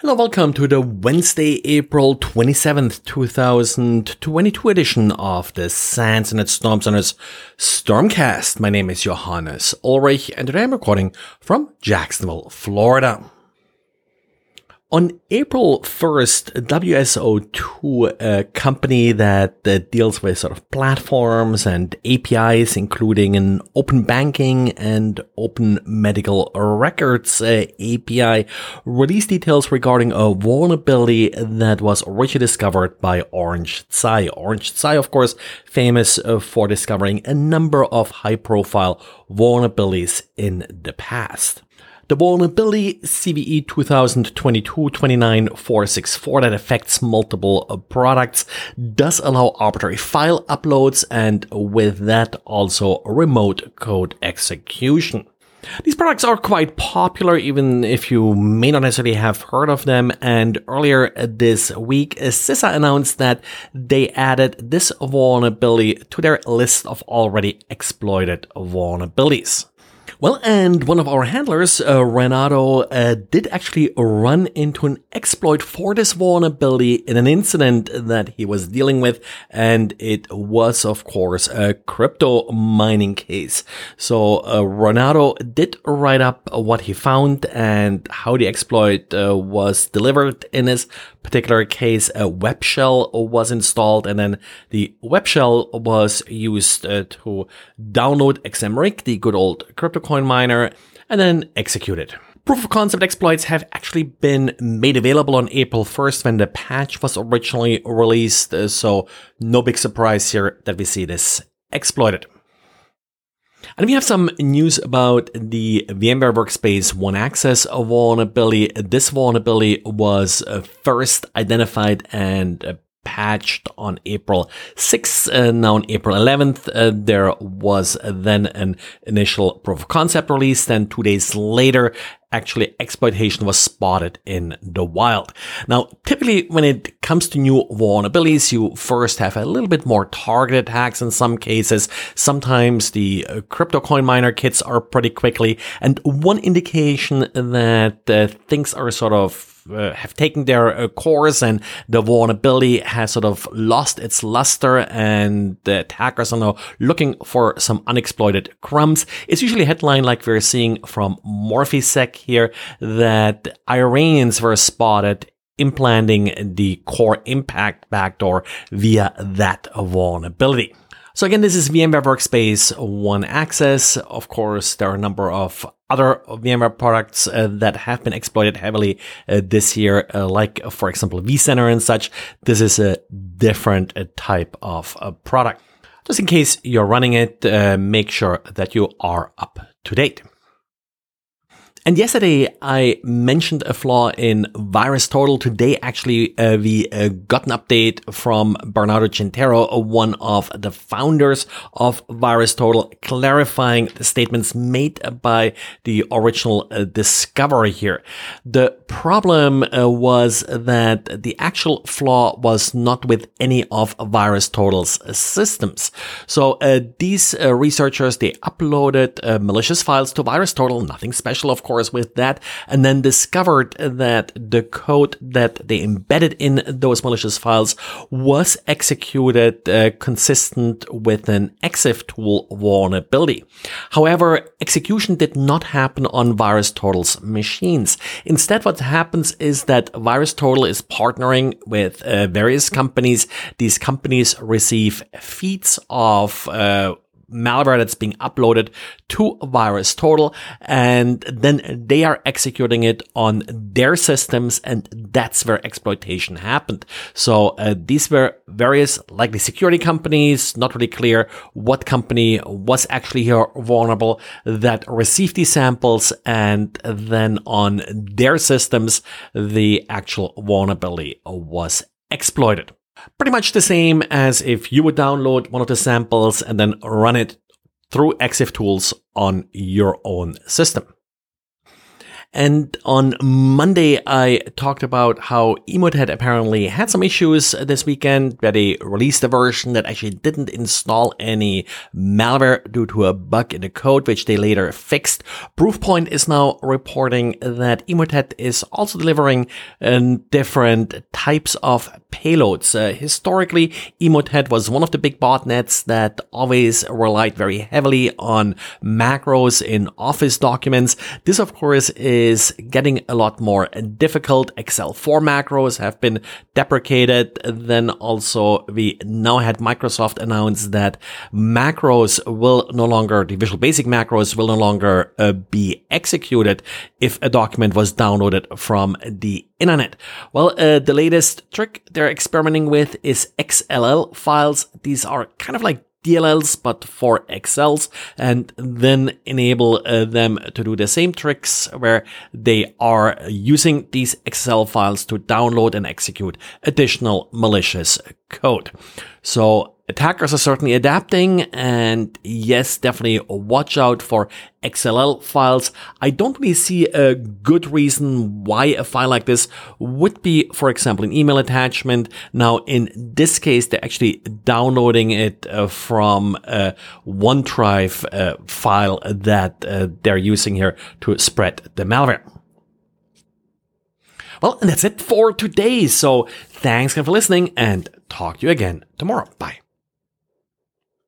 Hello, welcome to the Wednesday, April 27th, 2022 edition of the SANS Internet Storm Center's Stormcast. My name is Johannes Ulrich and today I'm recording from Jacksonville, Florida. On April 1st, WSO2, a company that, that, deals with sort of platforms and APIs, including an open banking and open medical records uh, API, released details regarding a vulnerability that was originally discovered by Orange Tsai. Orange Tsai, of course, famous uh, for discovering a number of high profile vulnerabilities in the past. The vulnerability CVE 2022-29464 that affects multiple uh, products does allow arbitrary file uploads and with that also remote code execution. These products are quite popular, even if you may not necessarily have heard of them. And earlier this week, CISA announced that they added this vulnerability to their list of already exploited vulnerabilities. Well, and one of our handlers, uh, Renato, uh, did actually run into an exploit for this vulnerability in an incident that he was dealing with. And it was, of course, a crypto mining case. So, uh, Renato did write up what he found and how the exploit uh, was delivered in his particular case, a web shell was installed and then the web shell was used uh, to download XMRig, the good old crypto coin miner, and then execute it. Proof of concept exploits have actually been made available on April 1st when the patch was originally released, uh, so no big surprise here that we see this exploited. And we have some news about the VMware Workspace One Access vulnerability. This vulnerability was uh, first identified and uh, patched on April 6th. Uh, now on April 11th, uh, there was then an initial proof of concept released. And two days later, actually exploitation was spotted in the wild. Now, typically when it comes to new vulnerabilities, you first have a little bit more targeted attacks in some cases. Sometimes the uh, crypto coin miner kits are pretty quickly. And one indication that uh, things are sort of uh, have taken their uh, course and the vulnerability has sort of lost its luster and the attackers are now looking for some unexploited crumbs. It's usually a headline like we're seeing from Morphisec here that Iranians were spotted implanting the core impact backdoor via that vulnerability. So again, this is VMware Workspace One Access. Of course, there are a number of other VMware products uh, that have been exploited heavily uh, this year, uh, like, for example, vCenter and such. This is a different uh, type of uh, product. Just in case you're running it, uh, make sure that you are up to date. And yesterday I mentioned a flaw in VirusTotal. Today, actually, uh, we uh, got an update from Bernardo Quintero, one of the founders of VirusTotal, clarifying the statements made by the original uh, discovery here. The problem uh, was that the actual flaw was not with any of VirusTotal's systems. So uh, these uh, researchers, they uploaded malicious files to VirusTotal, nothing special, of course course, with that, and then discovered that the code that they embedded in those malicious files was executed uh, consistent with an ExifTool vulnerability. However, execution did not happen on VirusTotal's machines. Instead, what happens is that VirusTotal is partnering with uh, various companies. These companies receive feeds of uh, malware that's being uploaded to VirusTotal and then they are executing it on their systems and that's where exploitation happened. So uh, these were various likely security companies, not really clear what company was actually here vulnerable that received these samples and then on their systems the actual vulnerability was exploited. Pretty much the same as if you would download one of the samples and then run it through ExifTools on your own system. And on Monday, I talked about how Emotet apparently had some issues this weekend where they released a version that actually didn't install any malware due to a bug in the code, which they later fixed. Proofpoint is now reporting that Emotet is also delivering uh, different types of payloads. Uh, historically, Emotet was one of the big botnets that always relied very heavily on macros in Office documents. This, of course, is getting a lot more difficult. Excel 4 macros have been deprecated. Then also we now had Microsoft announce that macros will no longer, the Visual Basic macros will no longer uh, be executed if a document was downloaded from the internet. Well, uh, the latest trick they're experimenting with is XLL files. These are kind of like DLLs, but for Excels, and then enable uh, them to do the same tricks where they are using these Excel files to download and execute additional malicious code. So attackers are certainly adapting and yes, definitely watch out for XLL files. I don't really see a good reason why a file like this would be, for example, an email attachment. Now, in this case, they're actually downloading it uh, from a OneDrive uh, file that uh, they're using here to spread the malware. Well, and that's it for today. So thanks again for listening and talk to you again tomorrow. Bye.